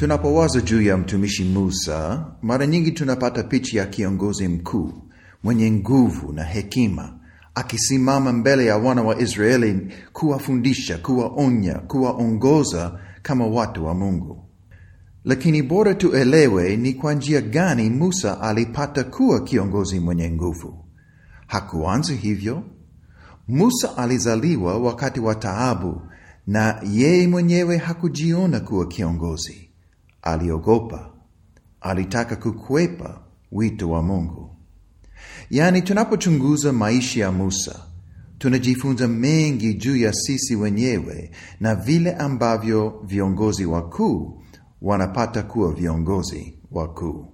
Tunapowaza juu ya mtumishi Musa, mara nyingi tunapata picha ya kiongozi mkuu mwenye nguvu na hekima akisimama mbele ya wana wa Israeli kuwafundisha, kuwaonya, kuwaongoza kama watu wa Mungu. Lakini bora tuelewe ni kwa njia gani Musa alipata kuwa kiongozi mwenye nguvu. Hakuanza hivyo. Musa alizaliwa wakati wa taabu, na yeye mwenyewe hakujiona kuwa kiongozi. Aliogopa, alitaka kukwepa wito wa Mungu. Yaani, tunapochunguza maisha ya Musa tunajifunza mengi juu ya sisi wenyewe na vile ambavyo viongozi wakuu wanapata kuwa viongozi wakuu.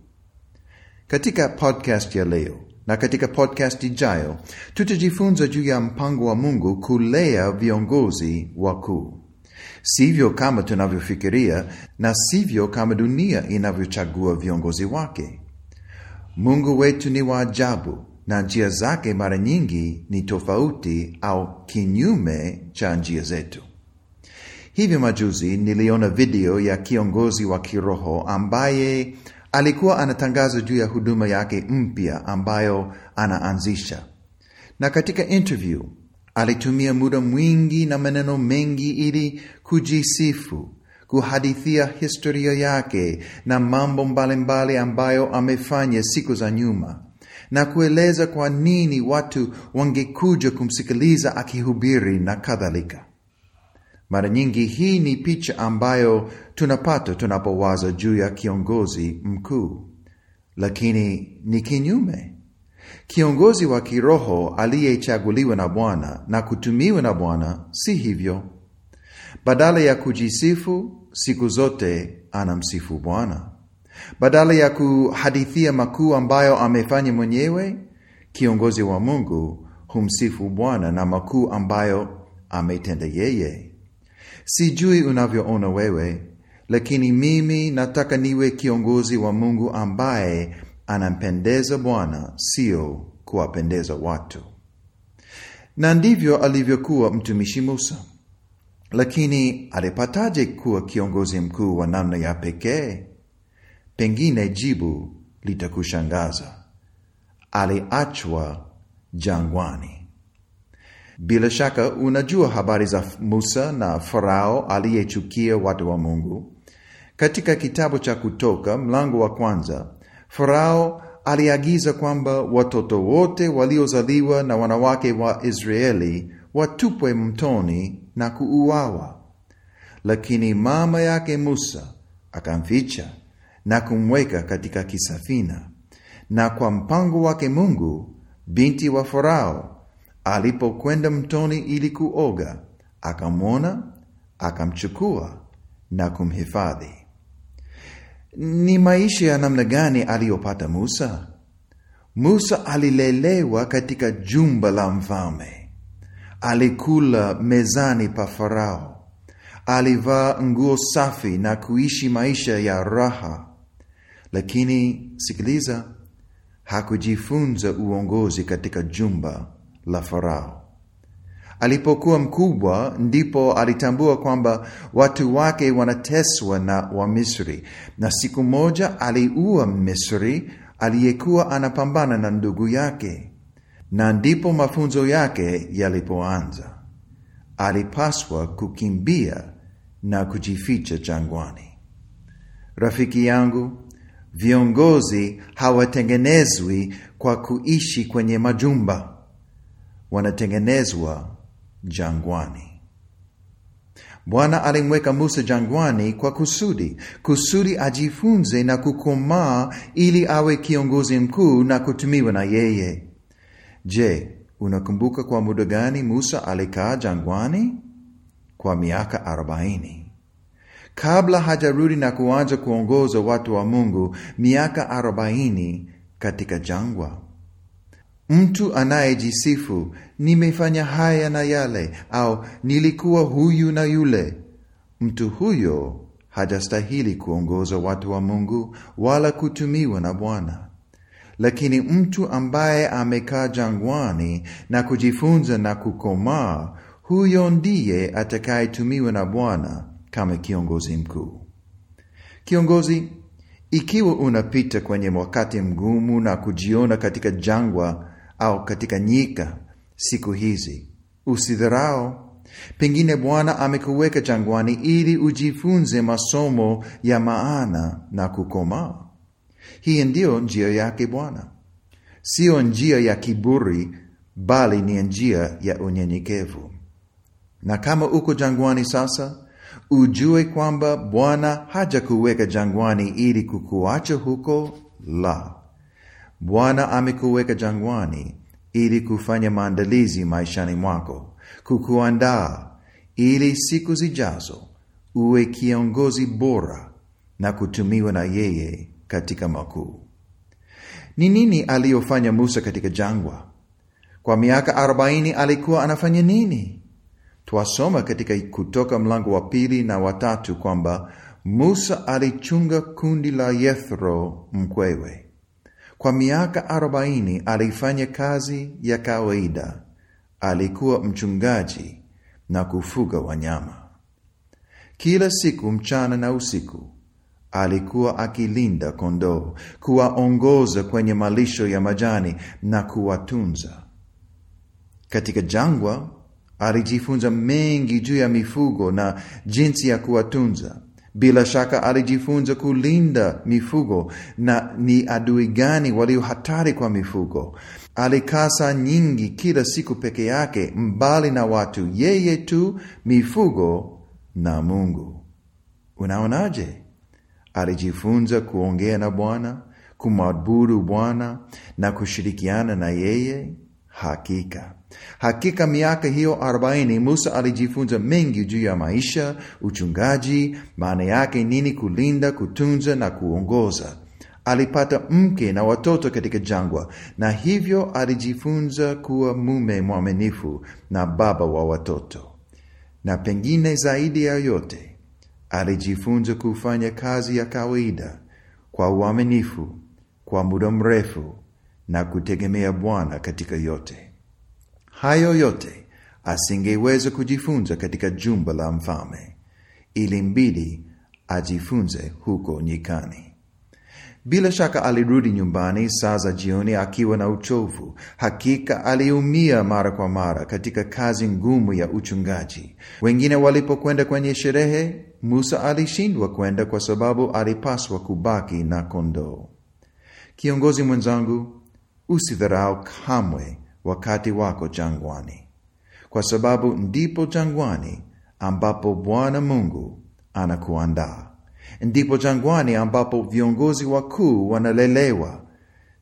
Katika podcast ya leo na katika podcast ijayo tutajifunza juu ya mpango wa Mungu kulea viongozi wakuu, sivyo kama tunavyofikiria na sivyo kama dunia inavyochagua viongozi wake. Mungu wetu ni wa ajabu na njia zake mara nyingi ni tofauti au kinyume cha njia zetu. Hivi majuzi niliona video ya kiongozi wa kiroho ambaye alikuwa anatangaza juu ya huduma yake mpya ambayo anaanzisha, na katika interview alitumia muda mwingi na maneno mengi ili kujisifu, kuhadithia historia yake na mambo mbalimbali ambayo amefanya siku za nyuma na kueleza kwa nini watu wangekuja kumsikiliza akihubiri na kadhalika. Mara nyingi hii ni picha ambayo tunapata tunapowaza juu ya kiongozi mkuu, lakini ni kinyume. Kiongozi wa kiroho aliyechaguliwa na Bwana na kutumiwa na Bwana si hivyo. Badala ya kujisifu, siku zote anamsifu Bwana. Badala ya kuhadithia makuu ambayo amefanya mwenyewe, kiongozi wa Mungu humsifu Bwana na makuu ambayo ametenda yeye. Sijui unavyoona wewe, lakini mimi nataka niwe kiongozi wa Mungu ambaye anampendeza Bwana, sio kuwapendeza watu. Na ndivyo alivyokuwa mtumishi Musa. Lakini alipataje kuwa kiongozi mkuu wa namna ya pekee? Pengine jibu litakushangaza. Aliachwa jangwani. Bila shaka unajua habari za Musa na Farao aliyechukia watu wa Mungu. Katika kitabu cha Kutoka mlango wa kwanza, Farao aliagiza kwamba watoto wote waliozaliwa na wanawake wa Israeli watupwe mtoni na kuuawa. Lakini mama yake Musa akamficha na kumweka katika kisafina, na kwa mpango wake Mungu, binti wa Farao alipokwenda mtoni ili kuoga, akamwona, akamchukua na kumhifadhi. Ni maisha ya namna gani aliyopata Musa? Musa alilelewa katika jumba la mfalme, alikula mezani pa Farao, alivaa nguo safi na kuishi maisha ya raha. Lakini sikiliza, hakujifunza uongozi katika jumba la Farao. Alipokuwa mkubwa, ndipo alitambua kwamba watu wake wanateswa na Wamisri, na siku moja aliua Misri aliyekuwa anapambana na ndugu yake, na ndipo mafunzo yake yalipoanza. Alipaswa kukimbia na kujificha jangwani. Rafiki yangu, viongozi hawatengenezwi kwa kuishi kwenye majumba, wanatengenezwa jangwani. Bwana alimweka Musa jangwani kwa kusudi, kusudi ajifunze na kukomaa ili awe kiongozi mkuu na kutumiwa na yeye. Je, unakumbuka kwa muda gani Musa alikaa jangwani? Kwa miaka arobaini. Kabla hajarudi na kuanza kuongoza watu wa Mungu, miaka arobaini katika jangwa. Mtu anayejisifu nimefanya haya na yale, au nilikuwa huyu na yule, mtu huyo hajastahili kuongoza watu wa Mungu wala kutumiwa na Bwana. Lakini mtu ambaye amekaa jangwani na kujifunza na kukomaa, huyo ndiye atakayetumiwa na Bwana kama kiongozi mkuu. Kiongozi, ikiwa unapita kwenye wakati mgumu na kujiona katika jangwa au katika nyika siku hizi, usidharau. Pengine Bwana amekuweka jangwani ili ujifunze masomo ya maana na kukomaa. Hii ndiyo njia yake Bwana, siyo njia ya kiburi, bali ni njia ya unyenyekevu. Na kama uko jangwani sasa, ujue kwamba Bwana hajakuweka jangwani ili kukuacha huko. La, Bwana amekuweka jangwani ili kufanya maandalizi maishani mwako, kukuandaa ili siku zijazo uwe kiongozi bora na kutumiwa na yeye katika makuu. Ni nini aliyofanya Musa katika jangwa? Kwa miaka arobaini alikuwa anafanya nini? Twasoma katika Kutoka mlango wa pili na watatu kwamba Musa alichunga kundi la Yethro mkwewe. Kwa miaka arobaini alifanya kazi ya kawaida. Alikuwa mchungaji na kufuga wanyama. Kila siku, mchana na usiku, alikuwa akilinda kondoo, kuwaongoza kwenye malisho ya majani na kuwatunza. Katika jangwa alijifunza mengi juu ya mifugo na jinsi ya kuwatunza. Bila shaka alijifunza kulinda mifugo na ni adui gani walio hatari kwa mifugo. Alikaa saa nyingi kila siku peke yake, mbali na watu, yeye tu, mifugo na Mungu. Unaonaje? Alijifunza kuongea na Bwana, kumwabudu Bwana na kushirikiana na yeye. Hakika. Hakika, miaka hiyo arobaini Musa alijifunza mengi juu ya maisha, uchungaji, maana yake nini kulinda, kutunza na kuongoza. Alipata mke na watoto katika jangwa, na hivyo alijifunza kuwa mume mwaminifu na baba wa watoto, na pengine zaidi ya yote alijifunza kufanya kazi ya kawaida kwa uaminifu kwa muda mrefu na kutegemea Bwana katika yote. Hayo yote asingeweza kujifunza katika jumba la mfalme, ilimbidi ajifunze huko nyikani. Bila shaka alirudi nyumbani saa za jioni akiwa na uchovu. Hakika aliumia mara kwa mara katika kazi ngumu ya uchungaji. Wengine walipokwenda kwenye sherehe, Musa alishindwa kwenda kwa sababu alipaswa kubaki na kondoo. Kiongozi mwenzangu, usidharau kamwe wakati wako jangwani, kwa sababu ndipo jangwani ambapo Bwana Mungu anakuandaa. Ndipo jangwani ambapo viongozi wakuu wanalelewa,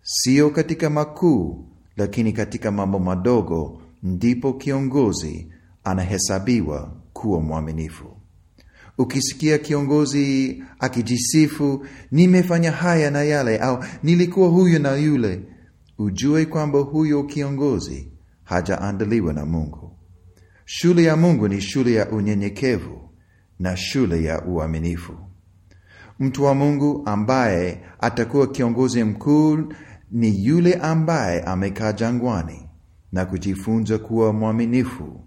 sio katika makuu, lakini katika mambo madogo. Ndipo kiongozi anahesabiwa kuwa mwaminifu. Ukisikia kiongozi akijisifu, nimefanya haya na yale, au nilikuwa huyu na yule, ujue kwamba huyo kiongozi hajaandaliwa na Mungu. Shule ya Mungu ni shule ya unyenyekevu na shule ya uaminifu. Mtu wa Mungu ambaye atakuwa kiongozi mkuu ni yule ambaye amekaa jangwani na kujifunza kuwa mwaminifu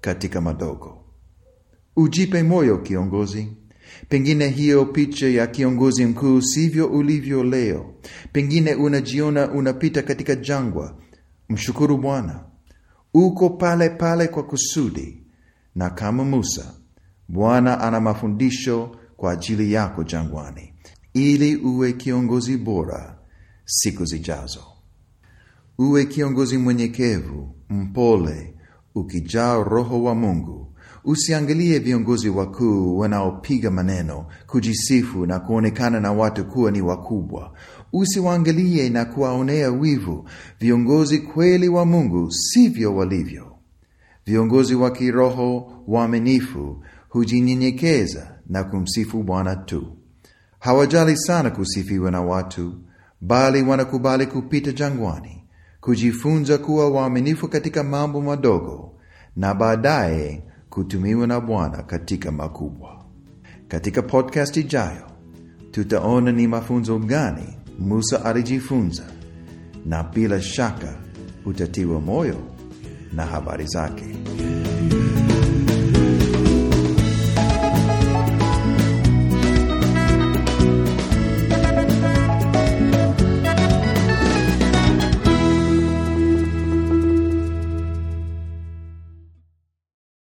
katika madogo. Ujipe moyo kiongozi. Pengine hiyo picha ya kiongozi mkuu sivyo ulivyo leo. Pengine unajiona unapita katika jangwa. Mshukuru Bwana, uko pale pale kwa kusudi, na kama Musa, Bwana ana mafundisho kwa ajili yako jangwani, ili uwe kiongozi bora siku zijazo. Uwe kiongozi mwenyekevu, mpole, ukijaa Roho wa Mungu. Usiangalie viongozi wakuu wanaopiga maneno, kujisifu na kuonekana na watu kuwa ni wakubwa. Usiwaangalie na kuwaonea wivu. Viongozi kweli wa Mungu sivyo walivyo. Viongozi wa kiroho waaminifu hujinyenyekeza na kumsifu Bwana tu. Hawajali sana kusifiwa na watu, bali wanakubali kupita jangwani, kujifunza kuwa waaminifu katika mambo madogo, na baadaye kutumiwa na Bwana katika makubwa. Katika podcast ijayo, tutaona ni mafunzo gani Musa alijifunza, na bila shaka utatiwa moyo na habari zake.